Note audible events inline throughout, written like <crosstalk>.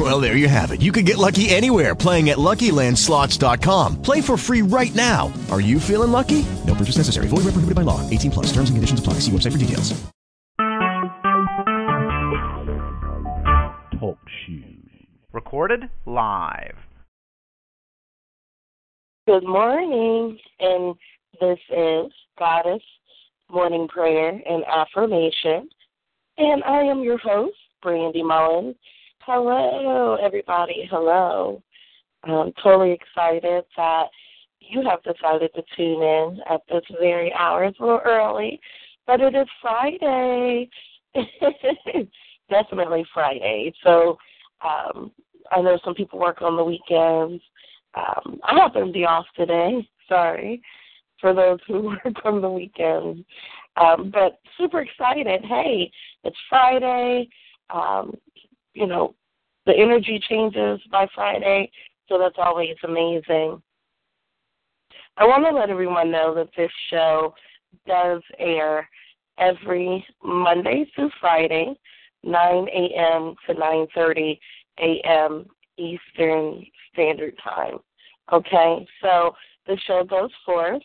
Well, there you have it. You can get lucky anywhere playing at LuckyLandSlots.com. Play for free right now. Are you feeling lucky? No purchase necessary. Void where prohibited by law. 18 plus. Terms and conditions apply. See website for details. Talk shoes. Recorded live. Good morning, and this is Goddess Morning Prayer and Affirmation, and I am your host, Brandy Mullen. Hello, everybody. Hello. I'm totally excited that you have decided to tune in at this very hour. It's a little early, but it is Friday. <laughs> Definitely Friday. So um, I know some people work on the weekends. Um, I happen to be off today. Sorry for those who <laughs> work on the weekends. Um, but super excited. Hey, it's Friday. Um, you know, the energy changes by Friday, so that's always amazing. I want to let everyone know that this show does air every Monday through Friday, 9 a.m. to 9:30 a.m. Eastern Standard Time. Okay, so the show goes forth,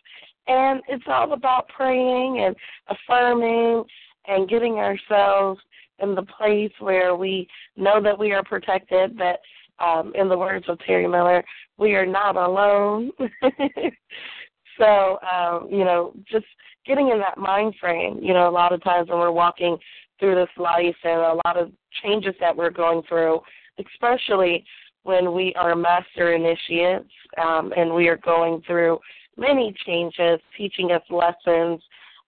and it's all about praying and affirming and getting ourselves in the place where we know that we are protected, that um, in the words of Terry Miller, we are not alone. <laughs> so, um, you know, just getting in that mind frame, you know, a lot of times when we're walking through this life and a lot of changes that we're going through, especially when we are master initiates um, and we are going through many changes, teaching us lessons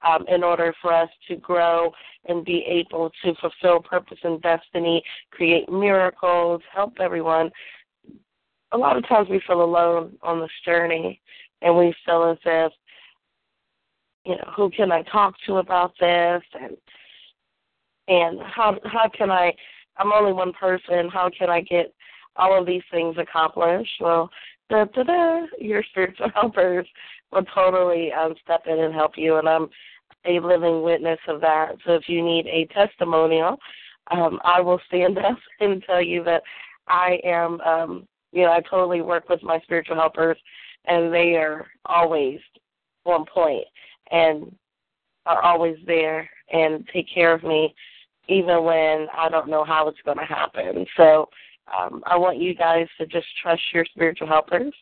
um, in order for us to grow and be able to fulfill purpose and destiny, create miracles, help everyone. A lot of times we feel alone on this journey and we feel as if, you know, who can I talk to about this and and how how can I I'm only one person, how can I get all of these things accomplished? Well, da da da your spiritual <laughs> helpers will totally um step in and help you and I'm a living witness of that. So if you need a testimonial, um, I will stand <laughs> up and tell you that I am, um, you know, I totally work with my spiritual helpers, and they are always on point and are always there and take care of me, even when I don't know how it's going to happen. So um, I want you guys to just trust your spiritual helpers.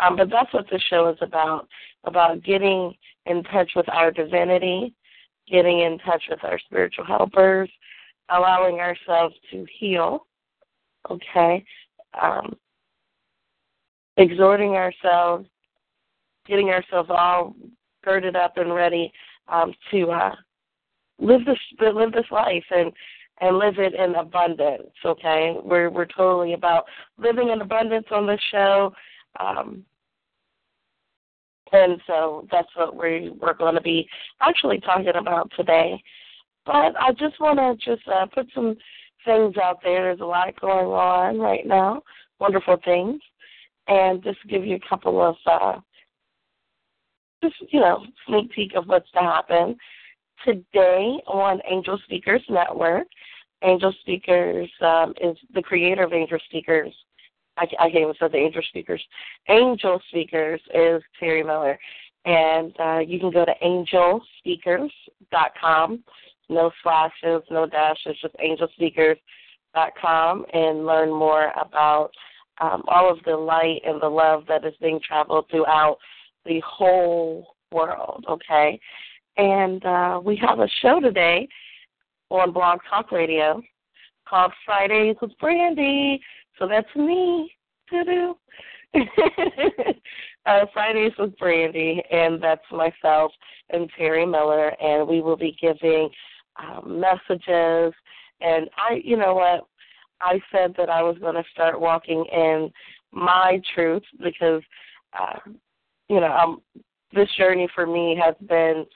Um, but that's what the show is about about getting in touch with our divinity, getting in touch with our spiritual helpers, allowing ourselves to heal, okay, um, exhorting ourselves, getting ourselves all girded up and ready um, to uh, live this live this life and and live it in abundance. Okay, we're we're totally about living in abundance on this show. Um, and so that's what we we're going to be actually talking about today. But I just want to just uh, put some things out there. There's a lot going on right now, wonderful things, and just give you a couple of uh, just you know sneak peek of what's to happen today on Angel Speakers Network. Angel Speakers um, is the creator of Angel Speakers I, I can't even say the angel speakers. Angel speakers is Terry Miller, and uh, you can go to angelspeakers.com. No slashes, no dashes, just angelspeakers.com and learn more about um, all of the light and the love that is being traveled throughout the whole world. Okay, and uh, we have a show today on Blog Talk Radio called Fridays with Brandy. So that's me. <laughs> Uh, Fridays with Brandy, and that's myself and Terry Miller, and we will be giving um, messages. And I, you know what, I said that I was going to start walking in my truth because, uh, you know, um, this journey for me has been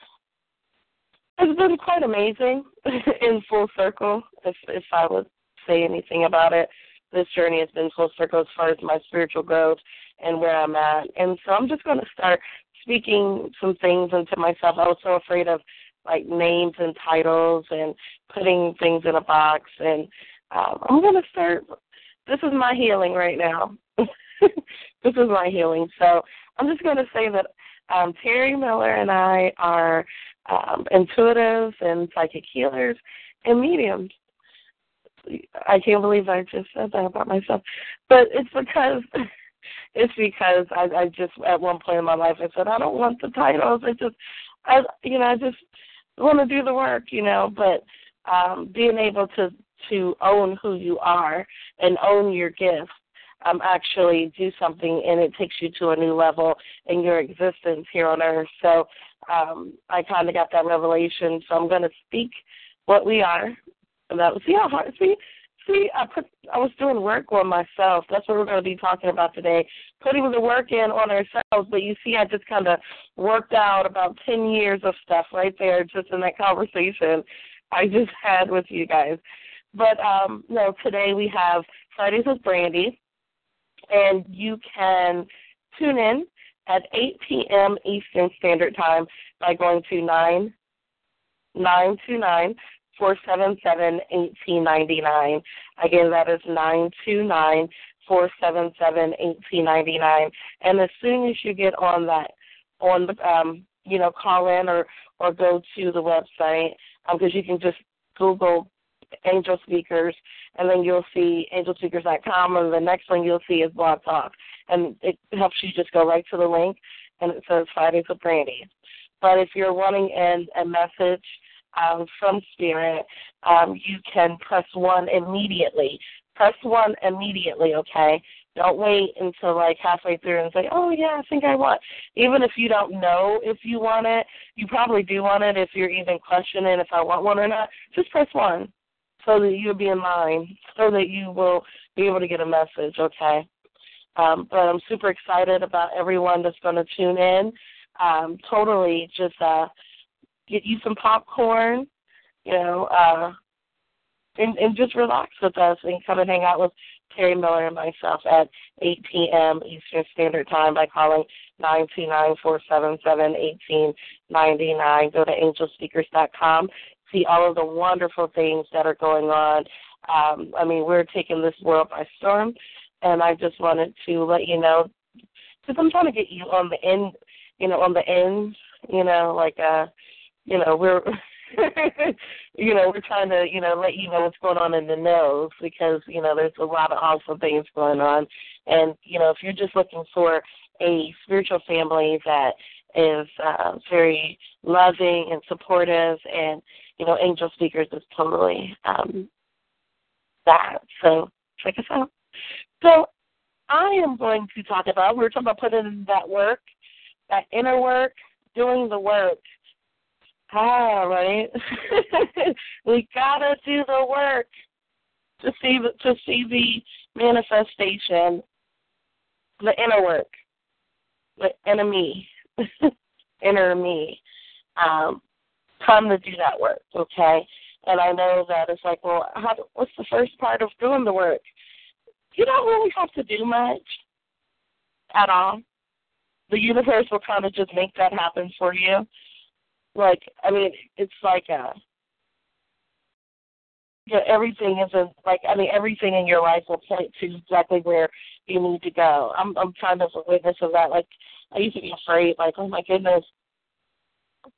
it's been quite amazing <laughs> in full circle, if if I would say anything about it. This journey has been full circle as far as my spiritual growth and where I'm at. And so I'm just going to start speaking some things into myself. I was so afraid of like names and titles and putting things in a box. And um, I'm going to start. This is my healing right now. <laughs> this is my healing. So I'm just going to say that um, Terry Miller and I are um, intuitives and psychic healers and mediums. I can't believe I just said that about myself, but it's because <laughs> it's because I, I just at one point in my life I said I don't want the titles. I just I you know I just want to do the work, you know. But um, being able to to own who you are and own your gifts um, actually do something and it takes you to a new level in your existence here on earth. So um, I kind of got that revelation. So I'm going to speak what we are. And that see how hard see see I put I was doing work on myself. That's what we're going to be talking about today. Putting the work in on ourselves. But you see, I just kind of worked out about ten years of stuff right there, just in that conversation I just had with you guys. But um, no, today we have Fridays with Brandy and you can tune in at 8 p.m. Eastern Standard Time by going to 9 929 477 1899. Again, that is 929 477 1899. And as soon as you get on that, on the, um, you know, call in or, or go to the website, because um, you can just Google Angel Speakers, and then you'll see angelspeakers.com, and the next thing you'll see is Blog Talk. And it helps you just go right to the link, and it says Fridays with Brandy. But if you're wanting an, a message um, from Spirit, um, you can press 1 immediately. Press 1 immediately, okay? Don't wait until like halfway through and say, "Oh yeah, I think I want." Even if you don't know if you want it, you probably do want it. If you're even questioning if I want one or not, just press one so that you'll be in line, so that you will be able to get a message, okay? Um, but I'm super excited about everyone that's going to tune in. Um, totally just uh, get you some popcorn, you know, uh, and, and just relax with us and come and hang out with Terry Miller and myself at 8 p.m. Eastern Standard Time by calling 929-477-1899. Go to angelspeakers.com see all of the wonderful things that are going on. Um, I mean, we're taking this world by storm, and I just wanted to let you know because I'm trying to get you on the end, you know, on the end, you know, like uh, you know, we're. <laughs> you know, we're trying to, you know, let you know what's going on in the nose because, you know, there's a lot of awesome things going on. And, you know, if you're just looking for a spiritual family that is uh, very loving and supportive and you know, Angel Speakers is totally um, that. So check us out. So I am going to talk about, we were talking about putting in that work, that inner work, doing the work. Ah, right. <laughs> we gotta do the work to see the, to see the manifestation, the inner work, the enemy, <laughs> inner me. Um, come to do that work, okay? And I know that it's like, well, how, what's the first part of doing the work? You don't really have to do much at all. The universe will kind of just make that happen for you. Like, I mean, it's like a, you know, everything isn't like I mean everything in your life will point to exactly where you need to go. I'm I'm kind of a witness of that. Like I used to be afraid, like oh my goodness,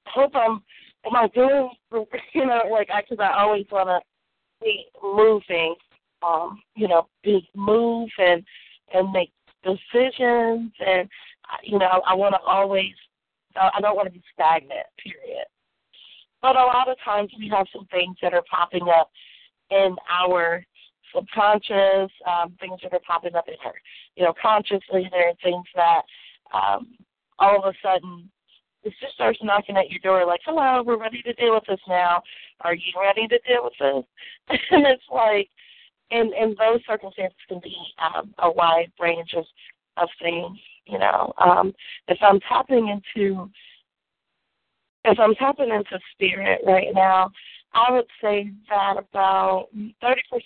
hope I'm am I <laughs> you know, like I, because I always want to be moving, um, you know, be move and and make decisions, and you know, I want to always, I don't want to be stagnant. Period. But a lot of times we have some things that are popping up in our subconscious, um, things that are popping up in our, you know, consciously. There are things that um, all of a sudden just starts knocking at your door like, hello, we're ready to deal with this now. Are you ready to deal with this? <laughs> and it's like, and and those circumstances can be um, a wide range of of things. You know, um, if I'm tapping into if I'm tapping into spirit right now, I would say that about 30%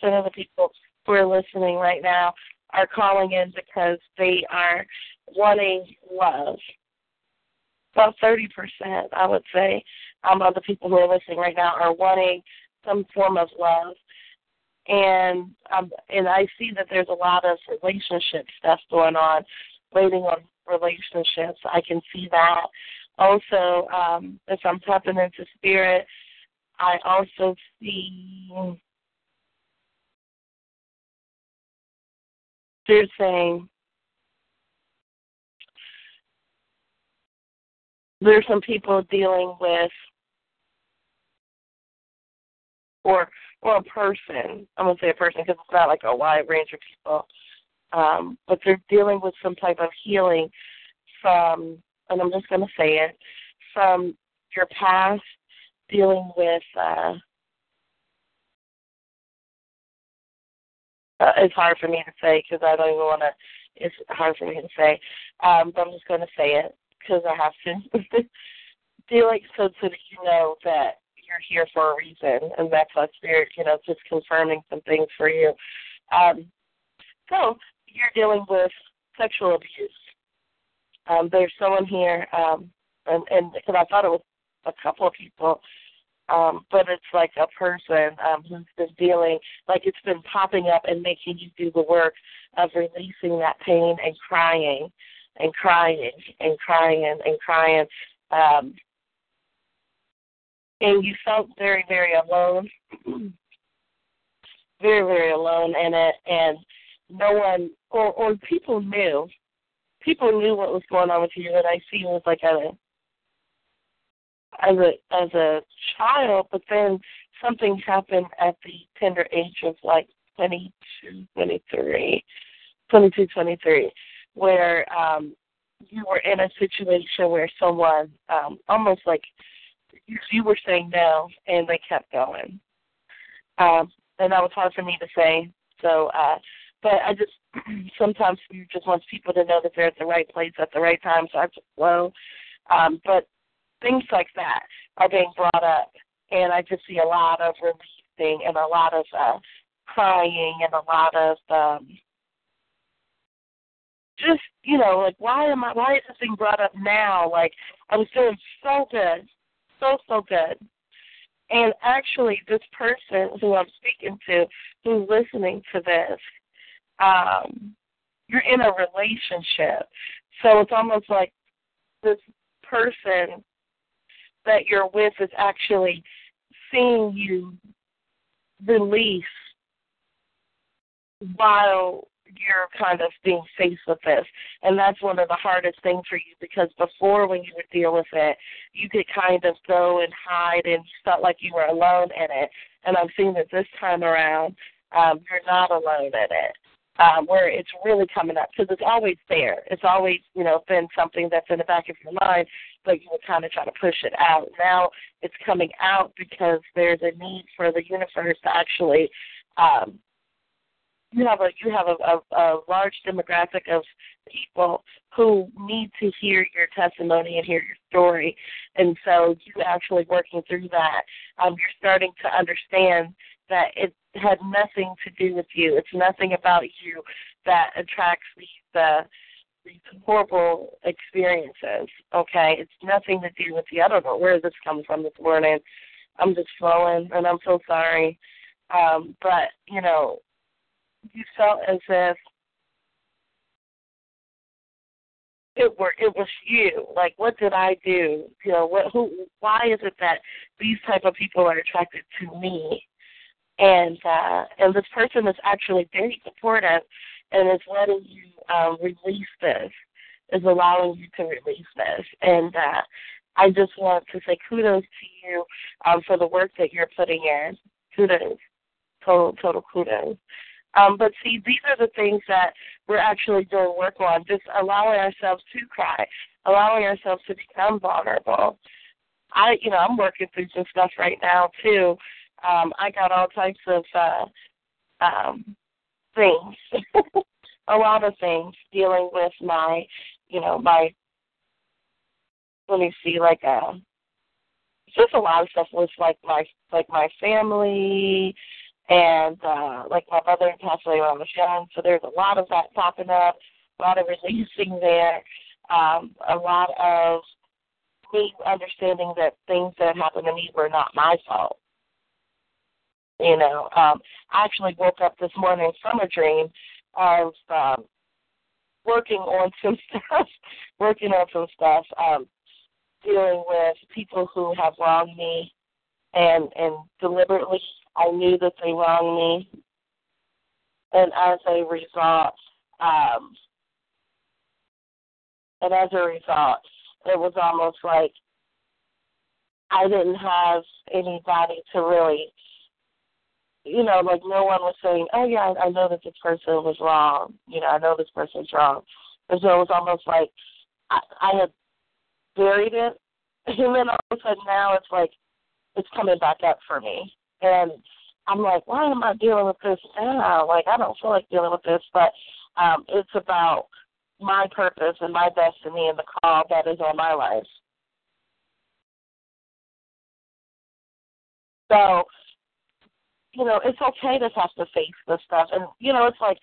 of the people who are listening right now are calling in because they are wanting love. About 30%, I would say, um, of the people who are listening right now are wanting some form of love. And um, and I see that there's a lot of relationship stuff going on, waiting on relationships. I can see that. Also, um, if I'm tapping into spirit, I also see they're saying there's some people dealing with or or a person. I'm gonna say a person because it's not like a wide range of people, um, but they're dealing with some type of healing from, and I'm just gonna say it, from your past, dealing with. Uh, uh, it's hard for me to say because I don't even want to. It's hard for me to say, um, but I'm just going to say it because I have to. <laughs> dealing so so that you know that you're here for a reason, and that's what spirit, you know, just confirming some things for you. Um, so you're dealing with sexual abuse. Um, there's someone here, um, and and because I thought it was a couple of people, um, but it's like a person um, who's been dealing, like it's been popping up and making you do the work of releasing that pain and crying and crying and crying and, and crying. Um, and you felt very, very alone, <clears throat> very, very alone in it, and no one, or or people knew, people knew what was going on with you. And I see was like a, as a as a child, but then something happened at the tender age of like 22, 23, 22, 23, where um you were in a situation where someone um almost like you, were saying no, and they kept going. Um, and that was hard for me to say. So, uh, but I just <clears throat> sometimes you just want people to know that they're at the right place at the right time. So I just flow. Um, but things like that are being brought up, and I just see a lot of releasing and a lot of uh, crying and a lot of um, just you know like why am I why is this being brought up now? Like I was doing so good so, so good. And actually, this person who I'm speaking to, who's listening to this, um, you're in a relationship. So it's almost like this person that you're with is actually seeing you release while you're kind of being faced with this. And that's one of the hardest things for you because before when you would deal with it, you could kind of go and hide and you felt like you were alone in it. And I'm seeing that this time around, um, you're not alone in it. Um, where it's really coming up because it's always there. It's always, you know, been something that's in the back of your mind, but you would kind of try to push it out. Now it's coming out because there's a need for the universe to actually um, you have a you have a, a, a large demographic of people who need to hear your testimony and hear your story, and so you actually working through that, um, you're starting to understand that it had nothing to do with you. It's nothing about you that attracts these uh, these horrible experiences. Okay, it's nothing to do with you. I don't know where this comes from this morning. I'm just flowing, and I'm so sorry. Um, but you know, you felt as if it were it was you. Like what did I do? You know, what who why is it that these type of people are attracted to me? And uh and this person is actually very supportive and is letting you um release this, is allowing you to release this. And uh I just want to say kudos to you um for the work that you're putting in. Kudos. Total total kudos. Um, but see, these are the things that we're actually doing work on, just allowing ourselves to cry, allowing ourselves to become vulnerable. I, you know, I'm working through some stuff right now too. Um, I got all types of uh, um, things, <laughs> a lot of things dealing with my, you know, my. Let me see, like uh, just a lot of stuff with like my like my family and uh like my brother passed away when I was young, so there's a lot of that popping up, a lot of releasing there, um, a lot of me understanding that things that happened to me were not my fault. You know, um, I actually woke up this morning from a dream of um, working on <laughs> some stuff, working on some stuff, um, dealing with people who have wronged me, and and deliberately I knew that they wronged me, and as a result, um, and as a result, it was almost like I didn't have anybody to really, you know, like no one was saying, "Oh yeah, I know that this person was wrong." You know, I know this person's wrong, and so it was almost like I, I had buried it, <laughs> and then all of a sudden now it's like it's coming back up for me, and I'm like, why am I dealing with this now? Like I don't feel like dealing with this, but um, it's about my purpose and my destiny and the call that is on my life. So, you know, it's okay to have to face this stuff. And, you know, it's like,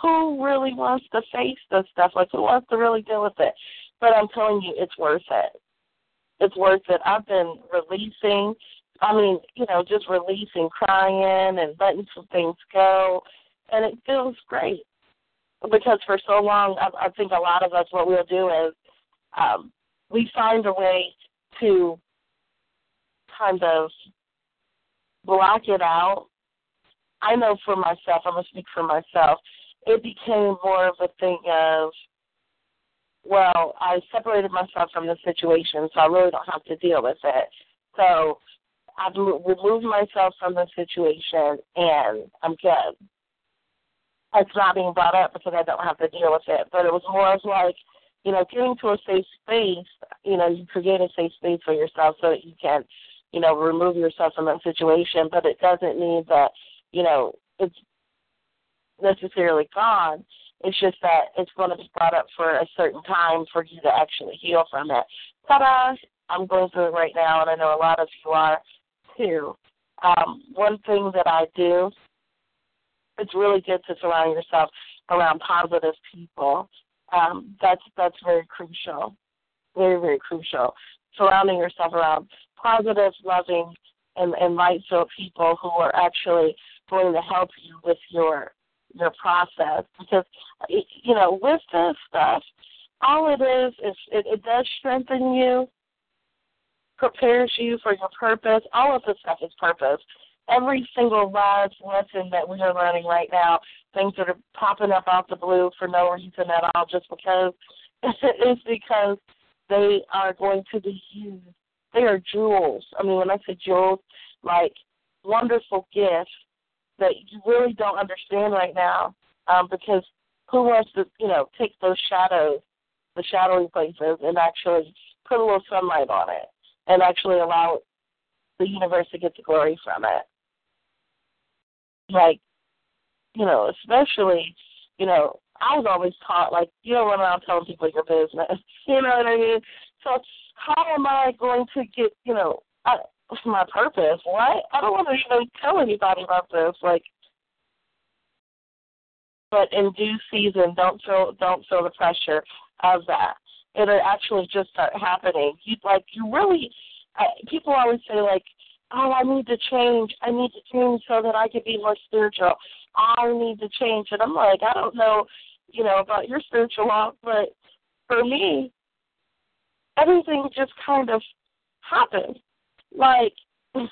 who really wants to face this stuff? Like, who wants to really deal with it? But I'm telling you, it's worth it. It's worth it. I've been releasing, I mean, you know, just releasing, crying, and letting some things go. And it feels great because for so long, I, I think a lot of us, what we'll do is um, we find a way to kind of block it out. I know for myself, I'm going to speak for myself, it became more of a thing of, well, I separated myself from the situation, so I really don't have to deal with it. So I've removed myself from the situation, and I'm good it's not being brought up because I don't have to deal with it. But it was more of like, you know, getting to a safe space, you know, you create a safe space for yourself so that you can, you know, remove yourself from that situation. But it doesn't mean that, you know, it's necessarily gone. It's just that it's going to be brought up for a certain time for you to actually heal from it. Ta-da! I'm going through it right now, and I know a lot of you are too. Um, one thing that I do it's really good to surround yourself around positive people. Um, that's that's very crucial, very very crucial. Surrounding yourself around positive, loving, and, and light-filled people who are actually going to help you with your your process. Because you know, with this stuff, all it is is it, it does strengthen you, prepares you for your purpose. All of this stuff is purpose every single live lesson that we are learning right now, things that are popping up out the blue for no reason at all, just because <laughs> it's because they are going to be used. They are jewels. I mean, when I say jewels, like wonderful gifts that you really don't understand right now, um, because who wants to, you know, take those shadows, the shadowy places, and actually put a little sunlight on it, and actually allow the universe to get the glory from it like, you know, especially, you know, I was always taught like you don't run around telling people your business. <laughs> You know what I mean? So how am I going to get, you know, I, my purpose? What? I don't want to even tell anybody about this. Like, but in due season, don't feel don't feel the pressure of that. It'll actually just start happening. You like you really. I, people always say like, oh, I need to change. I need to change so that I can be more spiritual. I need to change. And I'm like, I don't know, you know, about your spiritual walk, but for me, everything just kind of happened. Like, <laughs>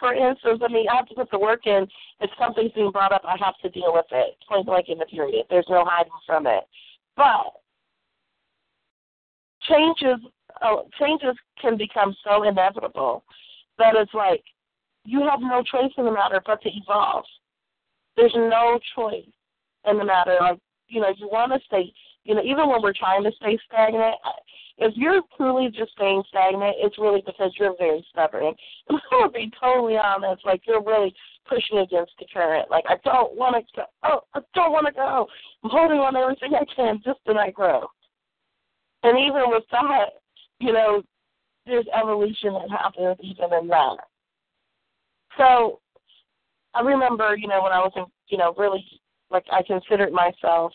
for instance, I mean, I have to put the work in. If something's being brought up, I have to deal with it. Point blank in the period. There's no hiding from it. But changes, uh, changes can become so inevitable that it's like you have no choice in the matter but to evolve. There's no choice in the matter. Like, you know, you want to stay, you know, even when we're trying to stay stagnant, if you're truly just staying stagnant, it's really because you're very stubborn. <laughs> I'm to be totally honest. Like, you're really pushing against the current. Like, I don't want to. Oh, I don't want to go. I'm holding on to everything I can just to not grow. And even with that, you know, there's evolution that happens even in that. So I remember, you know, when I was in, you know, really like I considered myself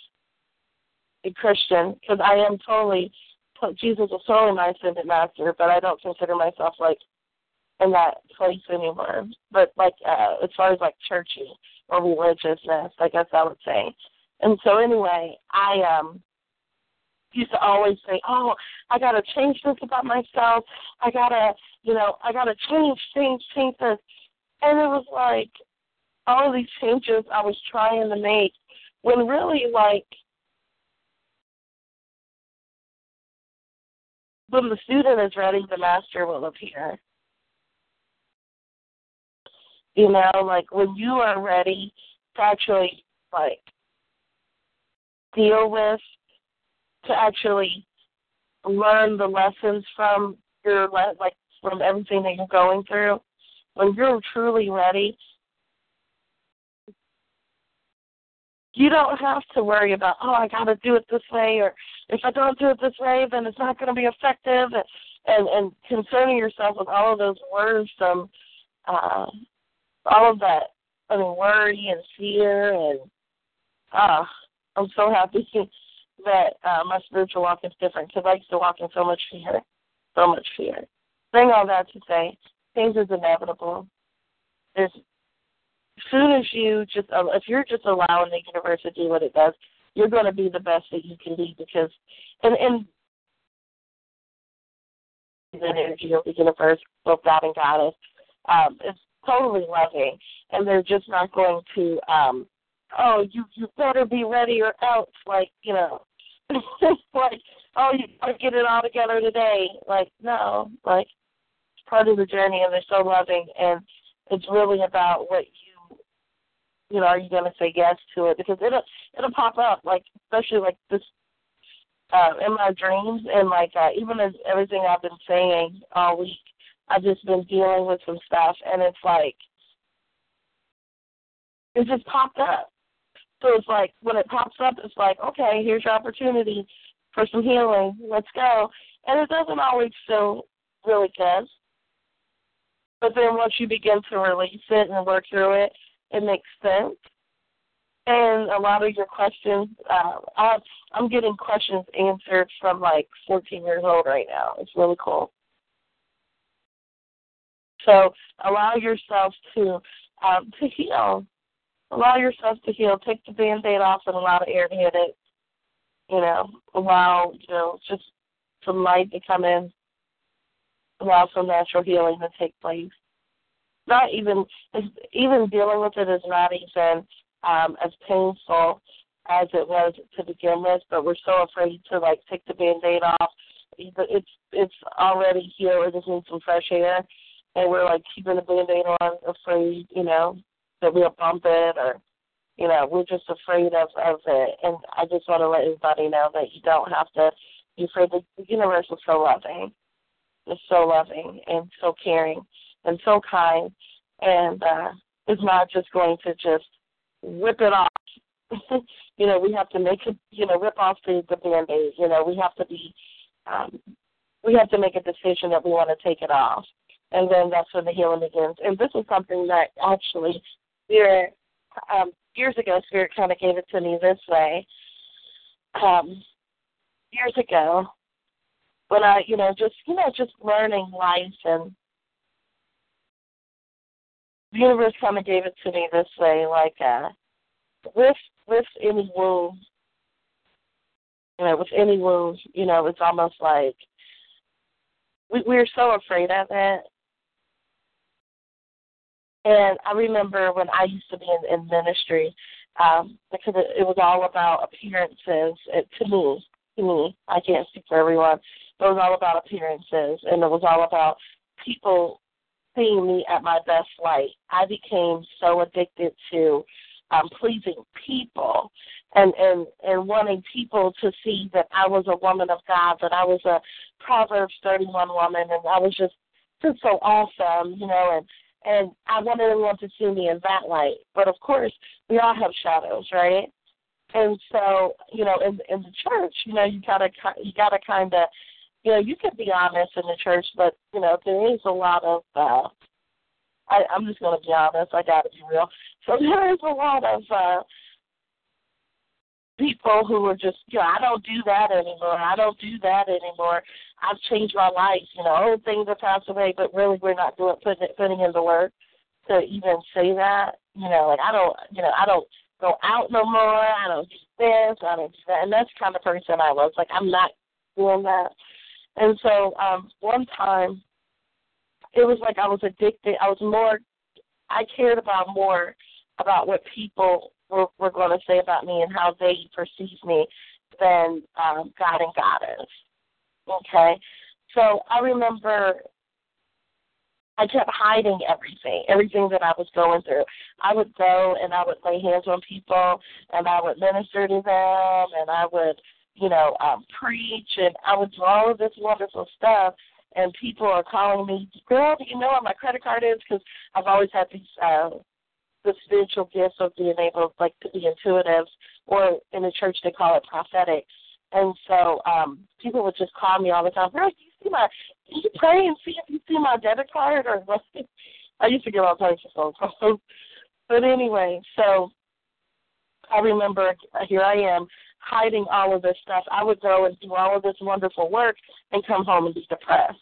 a Christian because I am totally Jesus is totally my ascended master, but I don't consider myself like in that place anymore. But like uh, as far as like churchy or religiousness, I guess I would say. And so anyway, I um used to always say, "Oh, I gotta change this about myself. I gotta, you know, I gotta change, change, change this." And it was like all these changes I was trying to make, when really like when the student is ready, the master will appear. You know, like when you are ready to actually like deal with, to actually learn the lessons from your like from everything that you're going through. When you're truly ready, you don't have to worry about oh I got to do it this way or if I don't do it this way then it's not going to be effective and and, and concerning yourself with all of those words from uh, all of that I mean worry and fear and ah uh, I'm so happy <laughs> that uh, my spiritual walk is different because I used to walk in so much fear, so much fear. Saying all that to say, things is inevitable. As soon as you just uh, if you're just allowing the universe to do what it does, you're going to be the best that you can be because and and the energy of the universe, both God and Goddess, um, is totally loving, and they're just not going to um oh, you you better be ready or else, like you know, <laughs> like oh, you gotta get it all together today. Like no, like it's part of the journey, and they're so loving, and it's really about what you, you know, are you gonna say yes to it because it'll it'll pop up, like especially like this. Uh, in my dreams and like uh, even as everything I've been saying all week, I've just been dealing with some stuff, and it's like it just popped up. So it's like when it pops up, it's like, okay, here's your opportunity for some healing. Let's go. And it doesn't always feel really good. But then once you begin to release it and work through it, it makes sense. And a lot of your questions, uh, I'm getting questions answered from like 14 years old right now. It's really cool. So allow yourself to um, to heal allow yourself to heal. Take the band-aid off and allow the air to hit it. You know, allow, you know, just some light to come in. Allow some natural healing to take place. Not even, even dealing with it is not even um, as painful as it was to begin with, but we're so afraid to like take the band-aid off. It's it's already here. We just need some fresh air, and we're like keeping the band-aid on, afraid, you know, that we'll bump it or you know, we're just afraid of, of it. And I just want to let everybody know that you don't have to be afraid. The, universe is so loving. It's so loving and so caring and so kind. And uh, it's not just going to just rip it off. <laughs> you know, we have to make it, you know, rip off the, the band-aid. You know, we have to be, um, we have to make a decision that we want to take it off. And then that's when the healing begins. And this is something that actually Spirit, um, years ago, Spirit kind of gave it to me this way. Um, years ago, when I, you know, just, you know, just learning life and the universe kind of gave it to me this way, like, uh, with, with any wound, you know, with any wound, you know, it's almost like we, we're so afraid of it and I remember when I used to be in, in ministry, um, because it, it was all about appearances. It, to me, to me, I can't speak for everyone, but it was all about appearances, and it was all about people seeing me at my best light. I became so addicted to um, pleasing people and and and wanting people to see that I was a woman of God, that I was a Proverbs 31 woman, and I was just just so awesome, you know, and and I wanted everyone to see me in that light. But of course, we all have shadows, right? And so, you know, in in the church, you know, you gotta you gotta kind of you know, you can be honest in the church, but you know, there is a lot of. uh I, I'm just to be honest. I got to be real. So <laughs> there is a lot of uh people who are just, you know, I don't do that anymore. I don't do that anymore. I've changed my life. You know, old things have passed away, but really we're not doing putting putting in the work to even say that. You know, like I don't, you know, I don't go out no more. I don't do this. I don't do that. And that's the kind of person I was. Like I'm not doing that. And so um one time, it was like I was addicted. I was more. I cared about more about what people were, were going to say about me and how they perceive me than um, God and Goddess. Okay, so I remember I kept hiding everything, everything that I was going through. I would go and I would lay hands on people and I would minister to them and I would, you know, um, preach and I would do all of this wonderful stuff. And people are calling me, girl, do you know what my credit card is? Because I've always had these uh, the spiritual gifts of being able like to be intuitive or in the church they call it prophetic. And so um people would just call me all the time, Girl, do you see my can you pray and see if you see my debit card or what <laughs> I used to get all types of phone calls. <laughs> But anyway, so I remember here I am hiding all of this stuff. I would go and do all of this wonderful work and come home and be depressed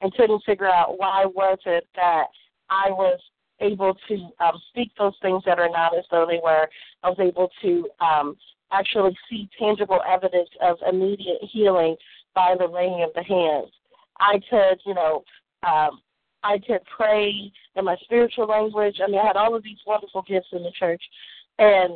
and couldn't figure out why was it that I was able to um, speak those things that are not as though they were. I was able to um, actually see tangible evidence of immediate healing by the laying of the hands. I could, you know, um, I could pray in my spiritual language. I mean, I had all of these wonderful gifts in the church, and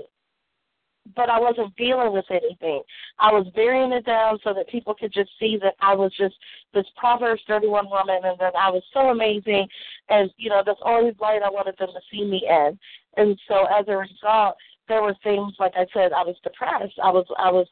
but I wasn't dealing with anything. I was burying it down so that people could just see that I was just this Proverbs 31 woman and that I was so amazing. And, you know, that's only light I wanted them to see me in. And so as a result, there were things, like I said, I was depressed. I was, I was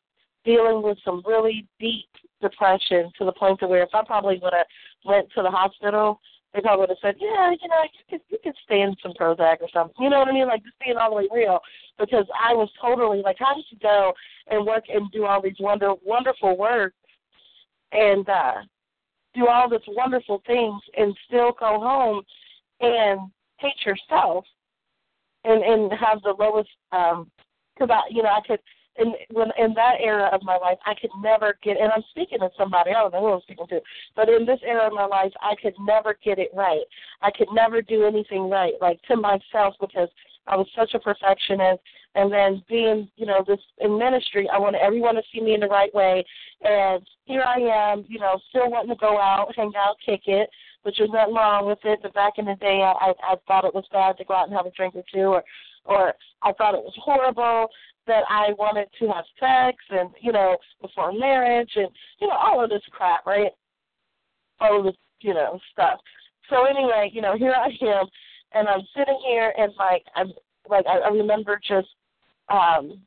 dealing with some really deep depression to the point to where if I probably would have went to the hospital, they probably would have said, "Yeah, you know, you could you could stand some Prozac or something." You know what I mean? Like just being all the way real, because I was totally like, "How did you go and work and do all these wonder wonderful work and uh do all this wonderful things and still go home and hate yourself and and have the lowest um because I you know I could in when in that era of my life, I could never get. And I'm speaking to somebody. I don't know who I'm speaking to, but in this era of my life, I could never get it right. I could never do anything right, like to myself, because I was such a perfectionist. And then being, you know, this in ministry, I wanted everyone to see me in the right way. And here I am, you know, still wanting to go out, hang out, kick it, which was nothing wrong with it. But back in the day, I, I thought it was bad to go out and have a drink or two, or or I thought it was horrible that I wanted to have sex and, you know, before marriage and, you know, all of this crap, right? All of this, you know, stuff. So anyway, you know, here I am and I'm sitting here and like I'm like I, I remember just um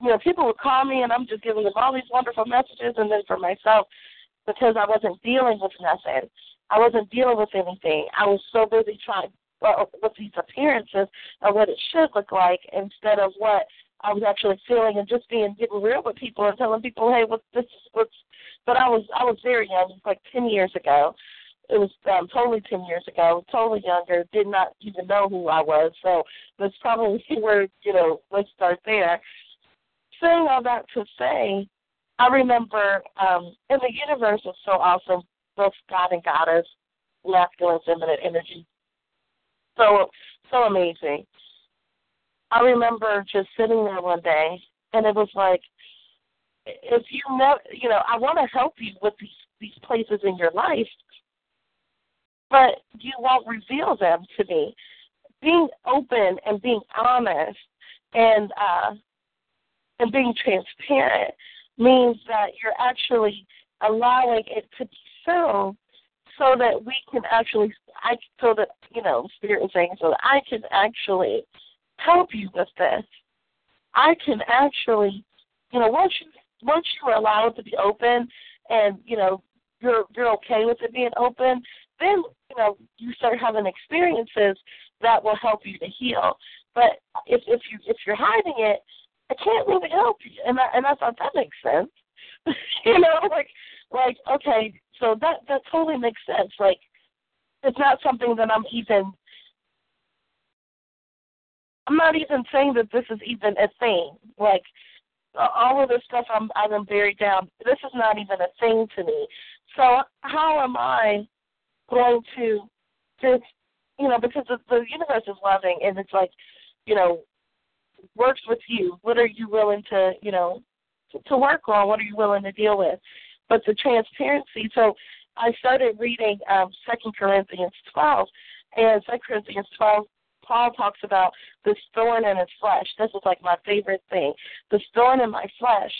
you know, people would call me and I'm just giving them all these wonderful messages and then for myself because I wasn't dealing with nothing. I wasn't dealing with anything. I was so busy trying well, with these appearances of what it should look like instead of what I was actually feeling and just being getting real with people and telling people, hey, what's this? What's? But I was I was very young, it was like ten years ago. It was um, totally ten years ago, totally younger. Did not even know who I was, so that's probably <laughs> where you know. Let's start there. Saying all that to say, I remember, um, and the universe is so awesome. Both God and Goddess, masculine, feminine energy. So so amazing. I remember just sitting there one day, and it was like, if you know, you know, I want to help you with these these places in your life, but you won't reveal them to me. Being open and being honest and uh, and being transparent means that you're actually allowing it to be so, so that we can actually, I so that you know, spirit is saying so that I can actually help you with this. I can actually, you know, once you once you are allowed to be open and you know you're you're okay with it being open, then you know you start having experiences that will help you to heal. But if if you if you're hiding it, I can't really help you. And I and I thought that makes sense. <laughs> you know, like like, okay, so that that totally makes sense. Like, it's not something that I'm even. I'm not even saying that this is even a thing. Like, all of this stuff I'm been buried down. This is not even a thing to me. So how am I going to just you know because the, the universe is loving and it's like you know works with you. What are you willing to you know to, to work on? What are you willing to deal with? But the transparency. So I started reading um Second Corinthians twelve, and Second Corinthians twelve Paul talks about this thorn in his flesh. This is like my favorite thing. The thorn in my flesh.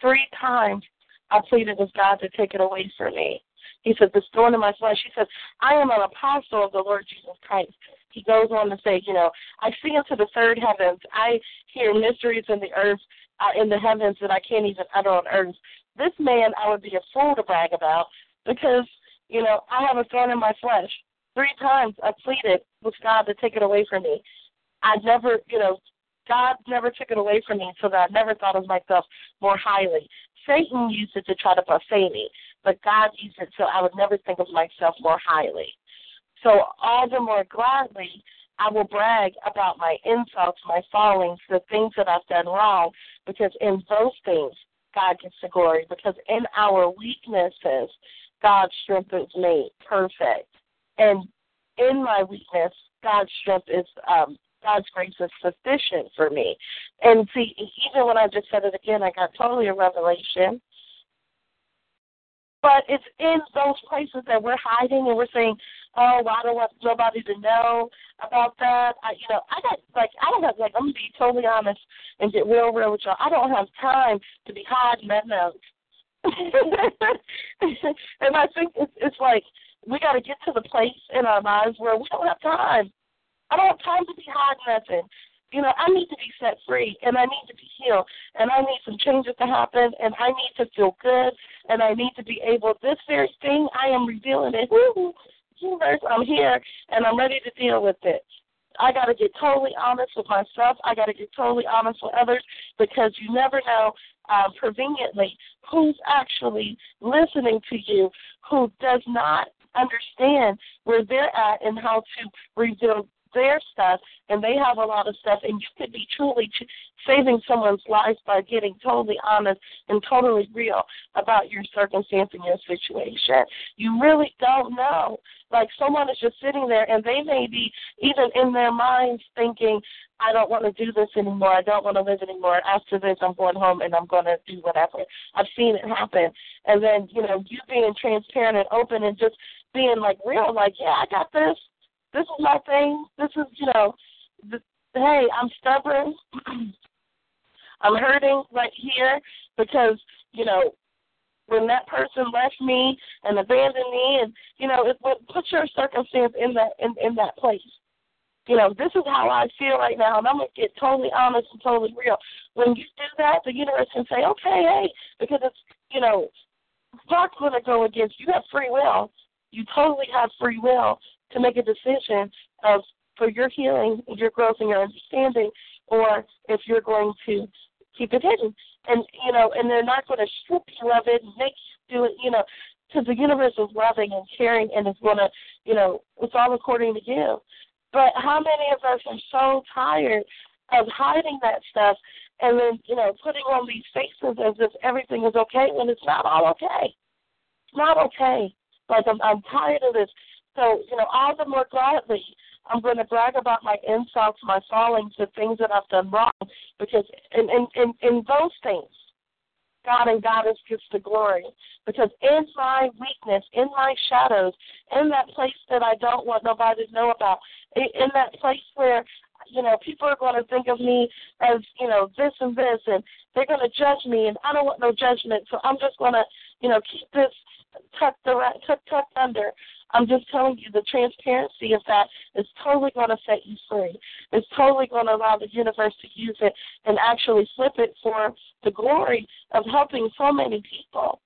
Three times I pleaded with God to take it away from me. He said, The thorn in my flesh. He said, I am an apostle of the Lord Jesus Christ. He goes on to say, you know, I see into the third heavens. I hear mysteries in the earth, uh, in the heavens that I can't even utter on earth. This man I would be a fool to brag about because, you know, I have a thorn in my flesh. Three times I pleaded with God to take it away from me. I never, you know, God never took it away from me so that I never thought of myself more highly. Satan used it to try to buffet me, but God used it so I would never think of myself more highly. So all the more gladly I will brag about my insults, my fallings, the things that I've done wrong, because in those things God gets the glory. Because in our weaknesses, God strengthens me perfect. And in my weakness, God's strength is um, God's grace is sufficient for me. And see, even when I just said it again, I got totally a revelation. But it's in those places that we're hiding and we're saying, "Oh, well, I don't want nobody to know about that." I, you know, I got like I don't have like I'm gonna be totally honest and get real, real with y'all. I don't have time to be hiding that note. <laughs> and I think it's, it's like we got to get to the place in our lives where we don't have time. I don't have time to be hiding nothing. You know, I need to be set free and I need to be healed and I need some changes to happen and I need to feel good and I need to be able this very thing I am revealing it. Universe, I'm here and I'm ready to deal with it. I got to get totally honest with myself. I got to get totally honest with others because you never know um, conveniently who's actually listening to you who does not understand where they're at and how to reveal their stuff, and they have a lot of stuff, and you could be truly saving someone's life by getting totally honest and totally real about your circumstance and your situation. You really don't know. Like someone is just sitting there, and they may be even in their minds thinking, I don't want to do this anymore. I don't want to live anymore. After this, I'm going home and I'm going to do whatever. I've seen it happen. And then, you know, you being transparent and open and just being like real, like, yeah, I got this. This is my thing. This is, you know, hey, I'm stubborn. <clears throat> I'm hurting right here because, you know, when that person left me and abandoned me and you know, it, put your circumstance in that in, in that place. You know, this is how I feel right now and I'm gonna get totally honest and totally real. When you do that, the universe can say, Okay, hey, because it's you know, God's gonna go against you have free will you totally have free will to make a decision of for your healing, your growth, and your understanding, or if you're going to keep it hidden. And you know, and they're not going to strip you of it and make you do it. You know, because the universe is loving and caring, and is going to, you know, it's all according to you. But how many of us are so tired of hiding that stuff and then, you know, putting on these faces as if everything is okay when it's not all okay. It's not okay. Like I'm, I'm tired of this. So you know, all the more gladly, I'm going to brag about my insults, my fallings, the things that I've done wrong, because in in in, in those things, God and Goddess gets the glory. Because in my weakness, in my shadows, in that place that I don't want nobody to know about, in that place where you know, people are going to think of me as, you know, this and this, and they're going to judge me, and I don't want no judgment, so I'm just going to, you know, keep this tucked around, tucked, under. I'm just telling you the transparency of that is totally going to set you free. It's totally going to allow the universe to use it and actually flip it for the glory of helping so many people.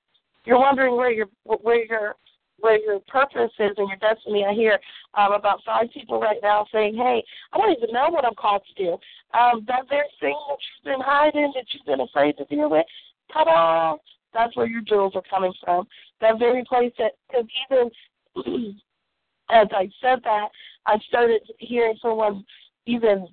You're wondering where your where your where your purpose is and your destiny. I hear um, about five people right now saying, "Hey, I don't even know what I'm called to do." Um, that very thing that you've been hiding, that you've been afraid to deal with, ta-da! That's where your jewels are coming from. That very place that, because even <clears throat> as I said that, I started hearing someone even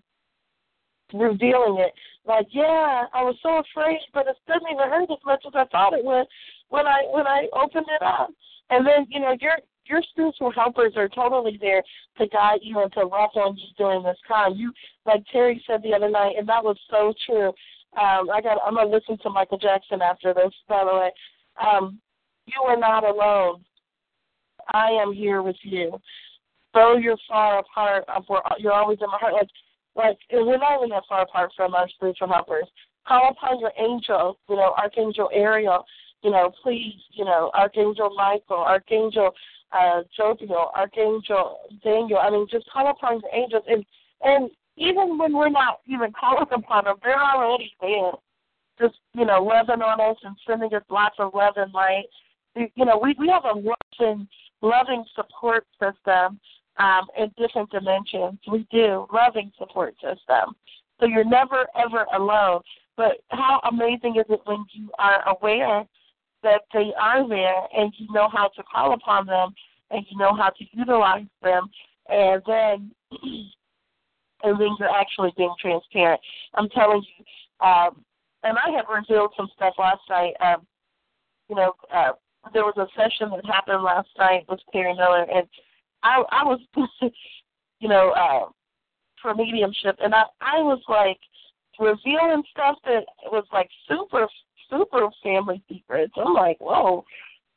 revealing it. Like, yeah, I was so afraid, but it didn't even hurt as much as I thought it would when I when I opened it up. And then, you know, your your spiritual helpers are totally there to guide you and to love on you during this time. You like Terry said the other night, and that was so true. Um, I got I'm gonna listen to Michael Jackson after this, by the way. Um, you are not alone. I am here with you. Though you're far apart, you're always in my heart. Like like we're not even that far apart from our spiritual helpers. Call upon your angel, you know, Archangel Ariel, you know, please, you know, Archangel Michael, Archangel uh Jophiel, Archangel Daniel. I mean, just call upon your angels and and even when we're not even calling <laughs> upon them, they're already there. Just, you know, loving on us and sending us lots of love and light. You know, we we have a loving loving support system um, in different dimensions. We do loving support system. So you're never ever alone. But how amazing is it when you are aware that they are there and you know how to call upon them and you know how to utilize them and then <clears throat> and then you're actually being transparent. I'm telling you, um, and I have revealed some stuff last night. Um, you know, uh, there was a session that happened last night with Terry Miller, and I I was, <laughs> you know, uh, for mediumship, and I I was like revealing stuff that was like super super family secrets. I'm like, whoa,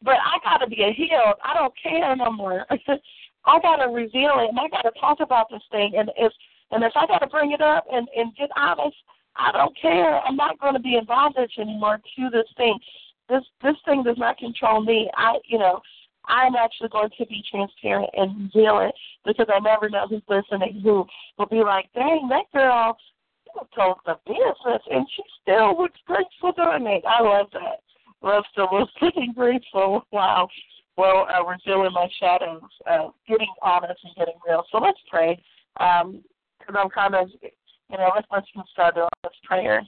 but I gotta be a healed. I don't care no more. <laughs> I gotta reveal it, and I gotta talk about this thing. And if and if I gotta bring it up and and get honest, I don't care. I'm not going to be involved in bondage anymore to this thing. This this thing does not control me. I you know I'm actually going to be transparent and reveal it because I never know who's listening who will be like, dang, that girl told the business and she still looks grateful doing it. I love that. Love still looking <laughs> grateful. Wow. Well, uh, revealing my shadows, uh, getting honest and getting real. So let's pray. Um, because I'm kind of, you know, let's let's on this prayer.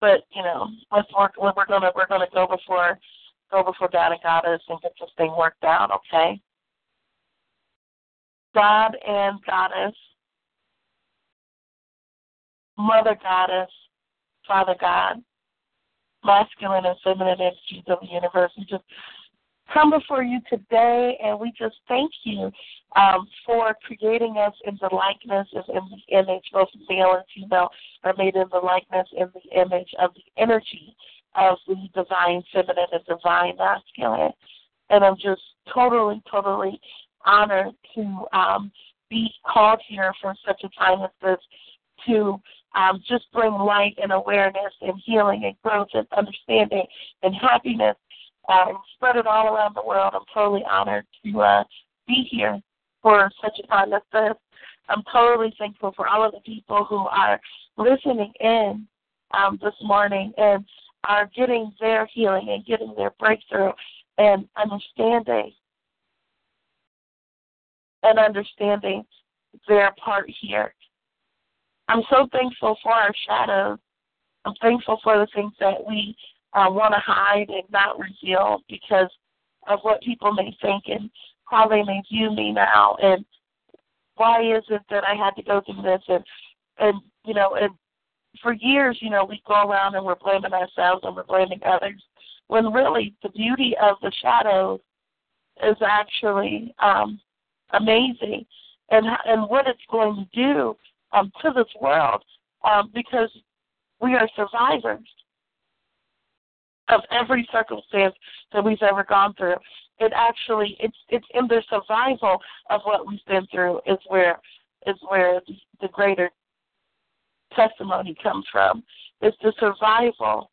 But you know, let's work. We're gonna we're gonna go before go before God and Goddess and get this thing worked out, okay? God and Goddess, Mother Goddess, Father God, masculine and feminine energies of the universe. Just come before you today and we just thank you um, for creating us in the likeness in the image, both male and female are made in the likeness and the image of the energy of the divine feminine and divine masculine. And I'm just totally, totally honored to um, be called here for such a time as this to um, just bring light and awareness and healing and growth and understanding and happiness and spread it all around the world. I'm totally honored to uh, be here for such a time as this. I'm totally thankful for all of the people who are listening in um, this morning and are getting their healing and getting their breakthrough and understanding and understanding their part here. I'm so thankful for our shadows. I'm thankful for the things that we uh, want to hide and not reveal because of what people may think and how they may view me now and why is it that I had to go through this and and you know and for years, you know, we go around and we're blaming ourselves and we're blaming others, when really the beauty of the shadows is actually um, amazing, and and what it's going to do um, to this world, um, because we are survivors of every circumstance that we've ever gone through. It actually it's it's in the survival of what we've been through is where is where the, greater testimony comes from. It's the survival,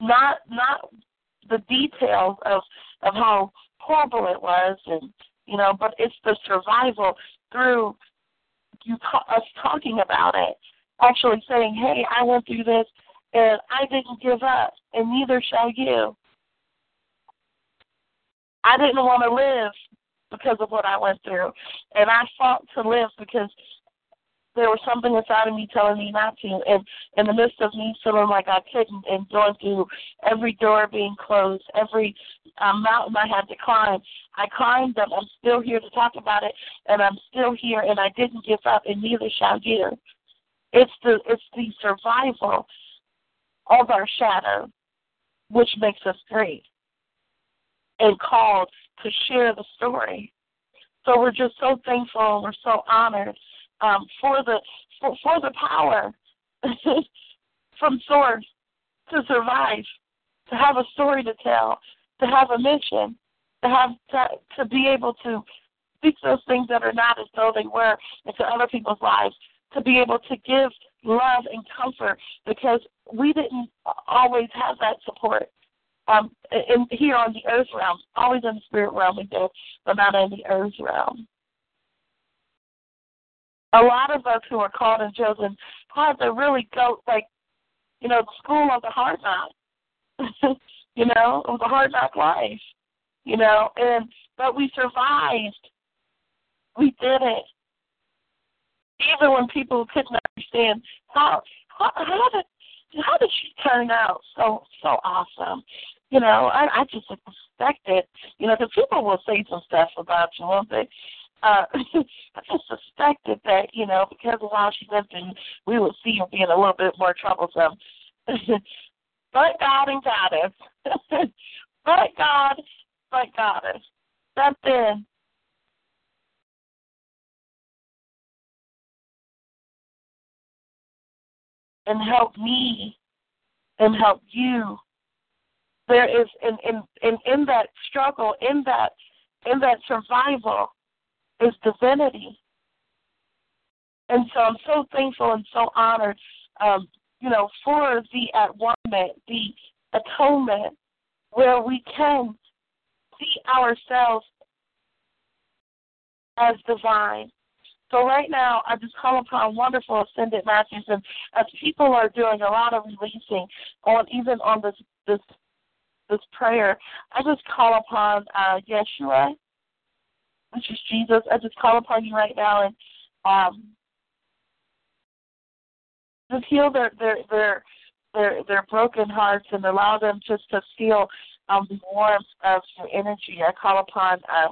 not not the details of of how horrible it was, and you know, but it's the survival through you us talking about it, actually saying, "Hey, I went through this, and I didn't give up, and neither shall you." I didn't want to live because of what I went through, and I fought to live because there was something inside of me telling me not to. And in the midst of me feeling like I couldn't and going through every door being closed, every um, mountain I had to climb, I climbed them. I'm still here to talk about it, and I'm still here, and I didn't give up, and neither shall you. It's the it's the survival of our shadow, which makes us great and called to share the story. So we're just so thankful and we're so honored um, for the for, for the power <laughs> from source to survive, to have a story to tell, to have a mission, to have to, to be able to speak those things that are not as though they were into other people's lives, to be able to give love and comfort because we didn't always have that support. Um, in, here on the earth realm, always in the spirit realm we do, but not in the earth realm a lot of us who are called and chosen had to really go like, you know, school of the hard knock. <laughs> you know, of the hard knock life. You know, and but we survived. We did it. Even when people couldn't understand how how, how did how did she turn out so so awesome? You know, I I just expected, you know, because people will say some stuff about you, won't they? uh, <laughs> I just suspected that, you know, because of how she lived in, we would see her being a little bit more troublesome. <laughs> but God and Goddess. <laughs> but God, but Goddess. Stepped in. And help me and help you. There is in in in, in that struggle, in that in that survival, is divinity. And so I'm so thankful and so honored, um, you know, for the at one the atonement, where we can see ourselves as divine. So right now, I just call upon wonderful ascended masters, and as people are doing a lot of releasing on even on this this this prayer, I just call upon uh, Yeshua, which is Jesus. I just call upon you right now and um, just heal their their their their their broken hearts and allow them just to feel um, the warmth of your energy. I call upon uh,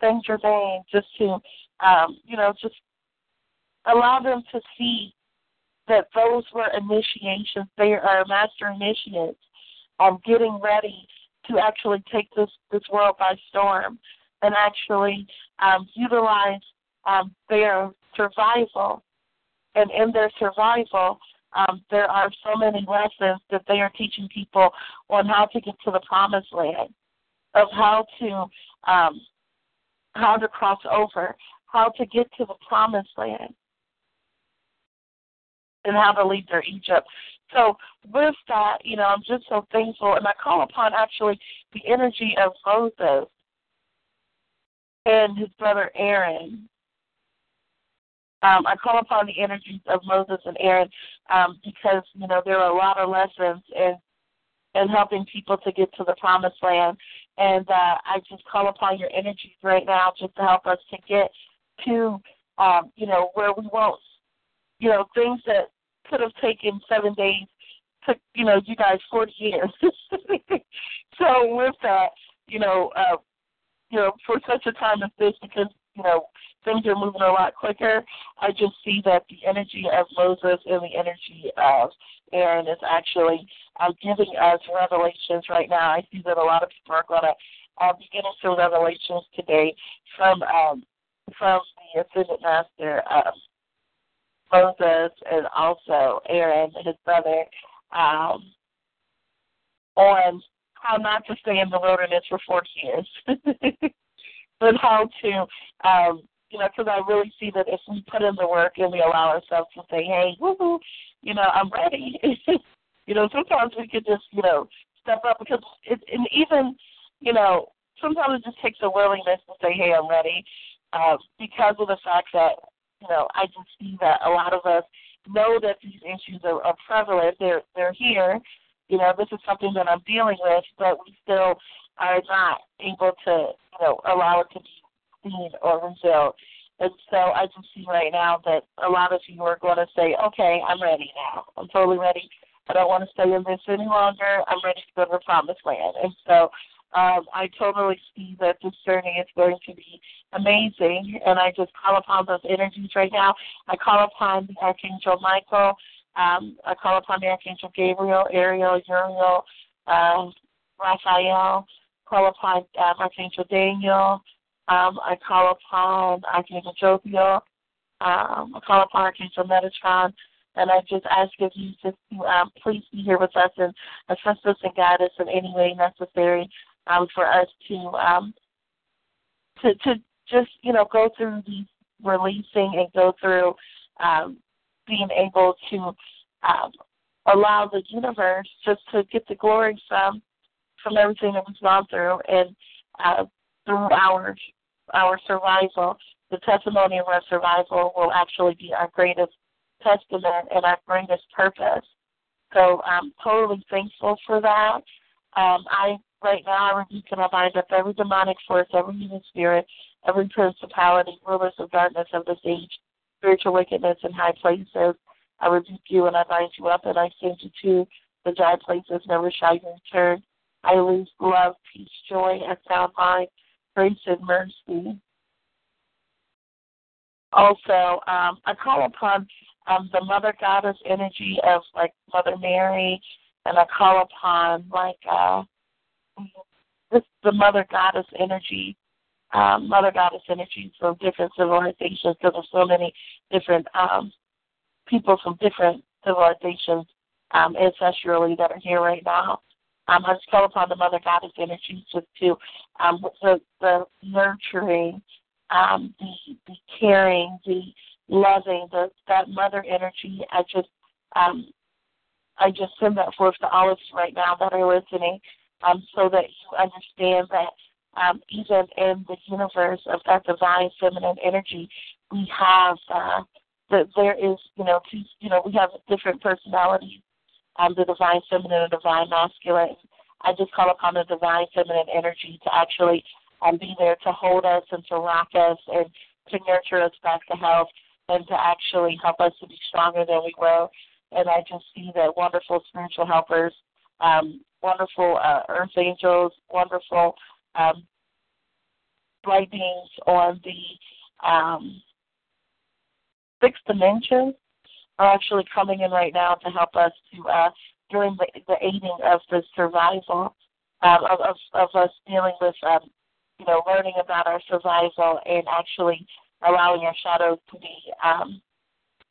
Saint Germain just to um, you know just allow them to see that those were initiations. They are master initiates of getting ready to actually take this this world by storm and actually um, utilize um, their survival. And in their survival, um, there are so many lessons that they are teaching people on how to get to the promised land, of how to um, how to cross over, how to get to the promised land, and how to leave their Egypt. So with that, you know, I'm just so thankful, and I call upon actually the energy of Moses and his brother Aaron. Um, I call upon the energies of Moses and Aaron um, because you know there are a lot of lessons in in helping people to get to the promised land, and uh, I just call upon your energies right now just to help us to get to um, you know where we won't you know things that could have taken seven days took you know you guys forty years. <laughs> so with that, you know, uh, you know, for such a time as this, because you know things are moving a lot quicker. I just see that the energy of Moses and the energy of Aaron is actually uh, giving us revelations right now. I see that a lot of people are going to uh, be getting some revelations today from um, from the ascended master um, Moses and also Aaron, his brother, um, on how not to stay in the wilderness for 40 years, <laughs> but how to, um, you know, because I really see that if we put in the work and we allow ourselves to say, hey, woohoo, you know, I'm ready. <laughs> you know, sometimes we could just, you know, step up because it, and even, you know, sometimes it just takes a willingness to say, hey, I'm ready, because of the fact that, you know, I just see that a lot of us know that these issues are, are prevalent. They're they're here, you know, this is something that I'm dealing with, but we still are not able to, you know, allow it to be seen or revealed. And so I just see right now that a lot of you are going to say, okay, I'm ready now. I'm totally ready. I don't want to stay in this any longer. I'm ready to go to the promised land. And so um, I totally see that this journey is going to be amazing. And I just call upon those energies right now. I call upon the Archangel Michael. Um, I call upon the Archangel Gabriel, Ariel, Uriel, uh, Raphael. Call upon um, Archangel Daniel. Um, I call upon Archangel Jophiel. Um, I call upon Archangel Metatron. And I just ask of you to um, please be here with us and assist us and guide us in any way necessary um, for us to um, to to just you know go through releasing and go through um, being able to um, allow the universe just to get the glory from from everything that we've gone through and uh, through our our survival. The testimony of our survival will actually be our greatest testament and our greatest purpose. So I'm totally thankful for that. Um, I right now I rebuke and I bind up every demonic force, every evil spirit, every principality, rulers of darkness of this age, spiritual wickedness in high places. I rebuke you and I bind you up and I send you to the dry places, never shall you return. I lose love, peace, joy, and sound mind, grace and mercy. Also, um, I call upon um, the Mother Goddess energy of like Mother Mary, and I call upon like uh, this the Mother Goddess energy, um, Mother Goddess energy from different civilizations because there's so many different um, people from different civilizations um, ancestrally that are here right now. Um, I just call upon the Mother Goddess energy just to um, the the nurturing, um, the the caring, the loving, the that mother energy. I just um, I just send that forth to all of you right now that are listening, um, so that you understand that um, even in the universe of that divine feminine energy, we have uh, that there is, you know, two, you know, we have different personalities, um, the divine feminine and divine masculine. I just call upon the divine feminine energy to actually um, be there to hold us and to rock us and to nurture us back to health and to actually help us to be stronger than we were. And I just see that wonderful spiritual helpers, um, wonderful uh, earth angels, wonderful um, light beings on the um, sixth dimension are actually coming in right now to help us to uh, during the, the aiding of the survival um, of, of, of us dealing with um, you know learning about our survival and actually allowing our shadows to be um,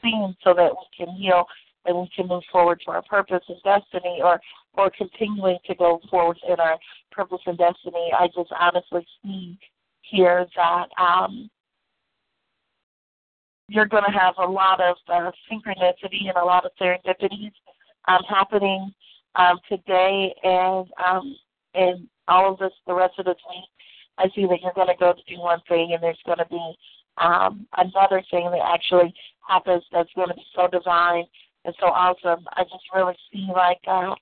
seen so that we can heal and we can move forward to our purpose and destiny or or continuing to go forward in our purpose and destiny. I just honestly see here that um, you're going to have a lot of uh, synchronicity and a lot of serendipities um, happening um, today and um, and all of this the rest of this week. I see that you're going to go to do one thing and there's going to be um, another thing that actually happens that's going to be so divine and so awesome. I just really see like uh,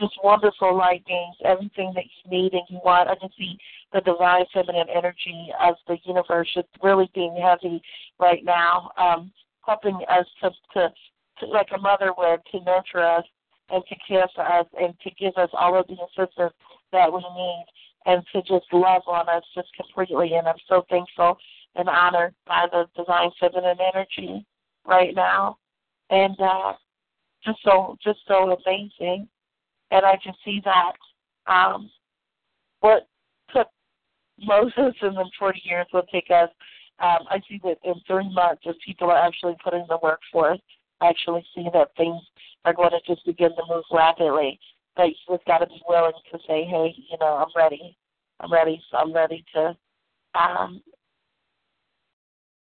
just wonderful light beings, everything that you need and you want. I can see the divine feminine energy of the universe just really being heavy right now, um, helping us to, to, to, like a mother would, to nurture us and to care for us and to give us all of the assistance that we need and to just love on us just completely. And I'm so thankful and honored by the divine feminine energy right now. And uh, just so just so amazing. And I can see that um, what took Moses and them 40 years will take us. Um, I see that in three months, as people are actually putting the work forth, I actually see that things are going to just begin to move rapidly. But you've got to be willing to say, hey, you know, I'm ready. I'm ready. I'm ready to, um,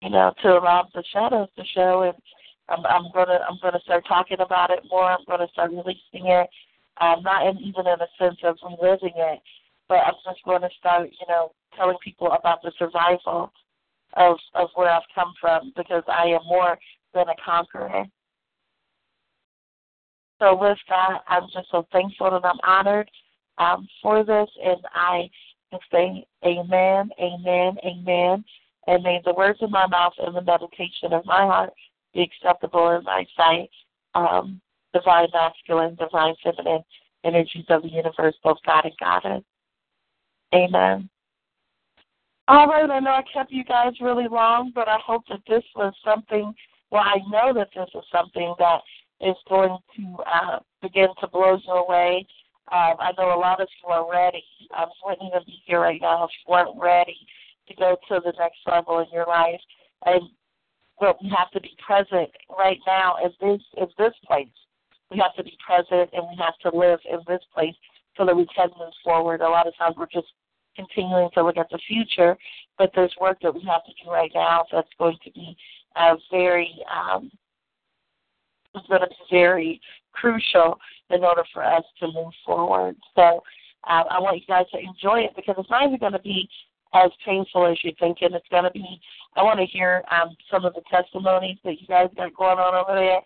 you know, to allow the shadows to show, and I'm, I'm gonna, I'm gonna start talking about it more. I'm gonna start releasing it, um, not in, even in a sense of reliving it, but I'm just going to start, you know, telling people about the survival of of where I've come from because I am more than a conqueror. So with that, I'm just so thankful and I'm honored um, for this, and I say amen, amen, amen, And may the words of my mouth and the meditation of my heart be acceptable in thy sight. Um, divine masculine, divine feminine energies of the universe, both God and Goddess. Amen. All right, I know I kept you guys really long, but I hope that this was something, well, I know that this is something that is going to uh, begin to blow you away. Um, I know a lot of you are ready. I wouldn't even be here right now if you weren't ready to go to the next level in your life. And but we have to be present right now in this in this place. We have to be present and we have to live in this place so that we can move forward. A lot of times we're just continuing to look at the future, but there's work that we have to do right now that's going to be uh, very um, going to be very crucial in order for us to move forward. So uh, I want you guys to enjoy it because it's not even going to be as painful as you're thinking it's going to be. I want to hear um, some of the testimonies that you guys got going on over there.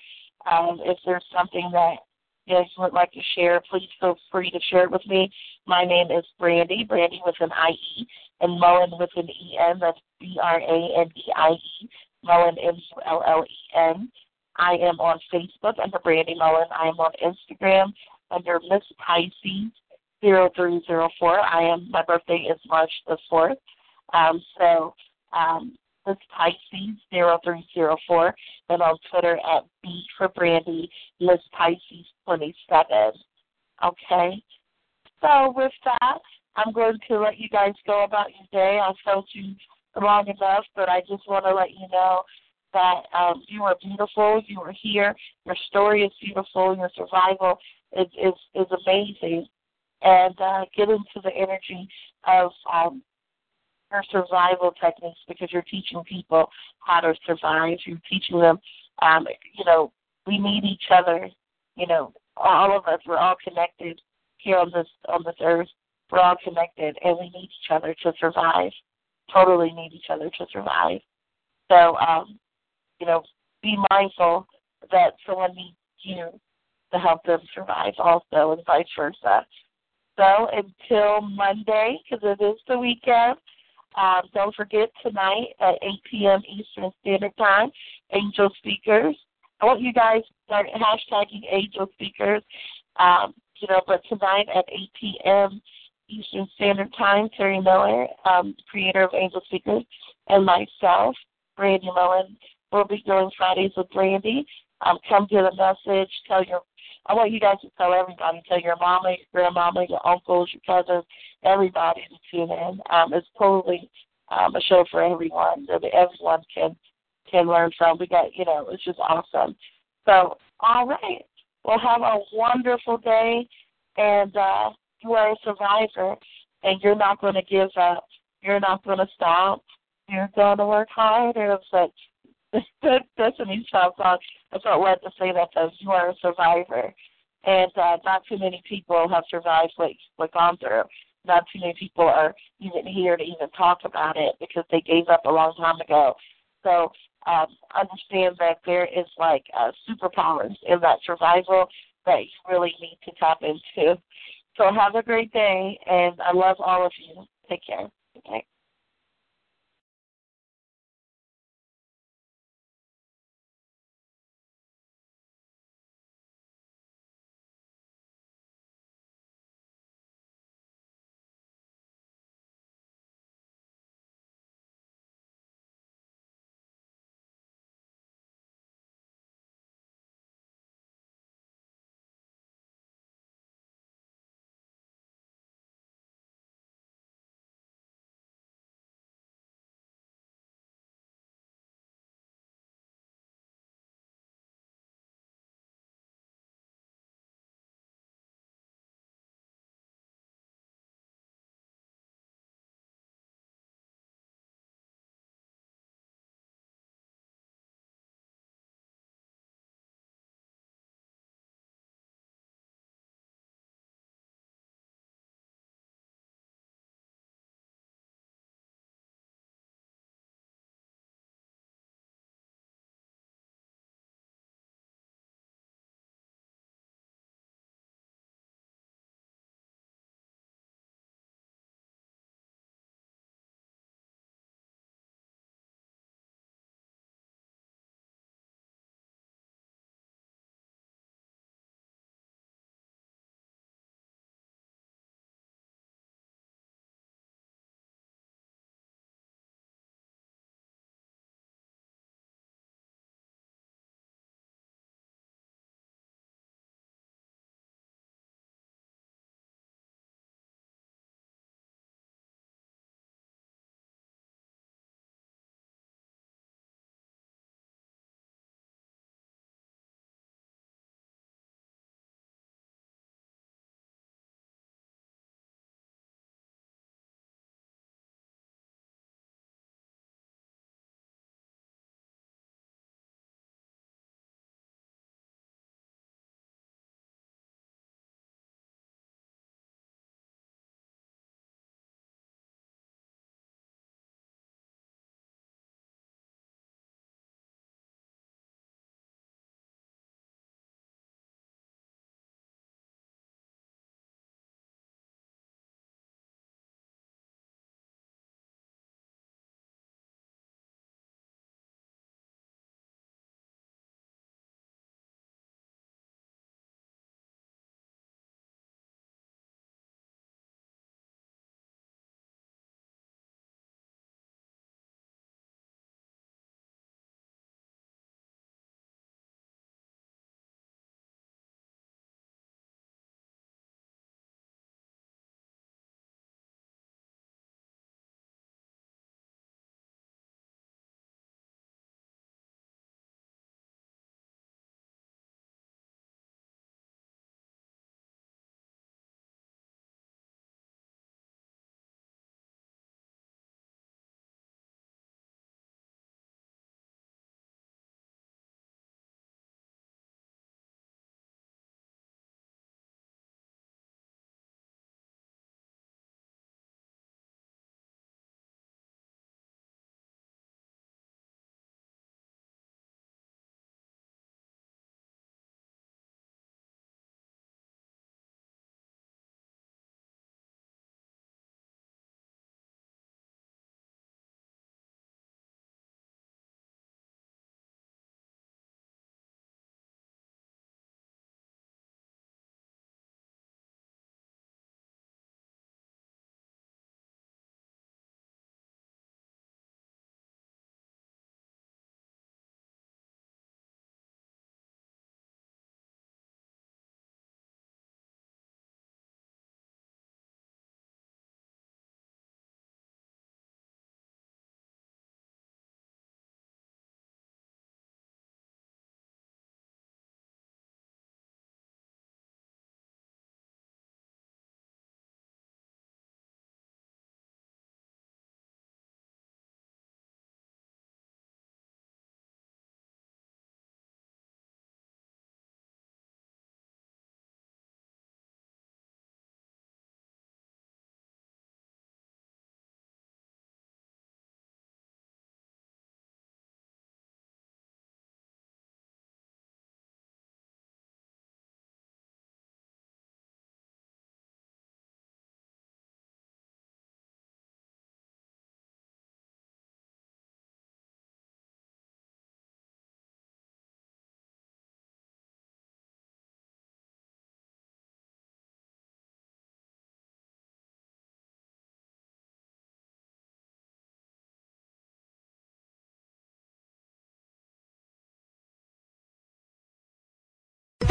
Um, if there's something that you you would like to share, please feel free to share it with me. My name is Brandie, Brandie with an I E, and Mullen with an E N. That's B R A N D I E. Mullen M U L L E N. I am on Facebook under Brandie Mullen. I am on Instagram under Miss Pisces zero three zero four. I am my birthday is March the fourth. Um, so um, Miss Pisces zero three zero four, and on Twitter at B for Brandie Miss Pisces twenty seven. Okay. So with that, I'm going to let you guys go about your day. I've held you long enough, but I just want to let you know that um, you are beautiful. You are here. Your story is beautiful. Your survival is is, is amazing. And uh, get into the energy of um, your survival techniques because you're teaching people how to survive. You're teaching them, um, you know, we need each other. You know, all of us. We're all connected here on this on this earth. We're all connected, and we need each other to survive. Totally need each other to survive. So, um, you know, be mindful that someone needs you to help them survive also, and vice versa. So until Monday, because it is the weekend, um, don't forget tonight at 8 p.m. Eastern Standard Time, Angel Speakers. I want you guys to start hashtagging Angel Speakers. Um, you know, but tonight at 8 p.m. Eastern Standard Time, Terry Miller, um, creator of Angel Speakers, and myself, Brandie Mullen, will be doing Fridays with Brandie. Um, come get a message. Tell your I want you guys to tell everybody, tell your mama, your grandmama, your uncles, your cousins, everybody to tune in. Um, it's totally um, a show for everyone that everyone can can learn from. We got, you know, it's just awesome. So, all right. Well, have a wonderful day, and uh, you are a survivor, and you're not going to give up. You're not going to stop. You're going to work hard, and it's like an East song. I felt led to say that because you are a survivor, and uh, not too many people have survived what what gone through. Not too many people are even here to even talk about it because they gave up a long time ago. So um, understand that there is like uh, superpowers in that survival that you really need to tap into. So have a great day, and I love all of you. Take care. Okay.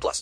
18 plus.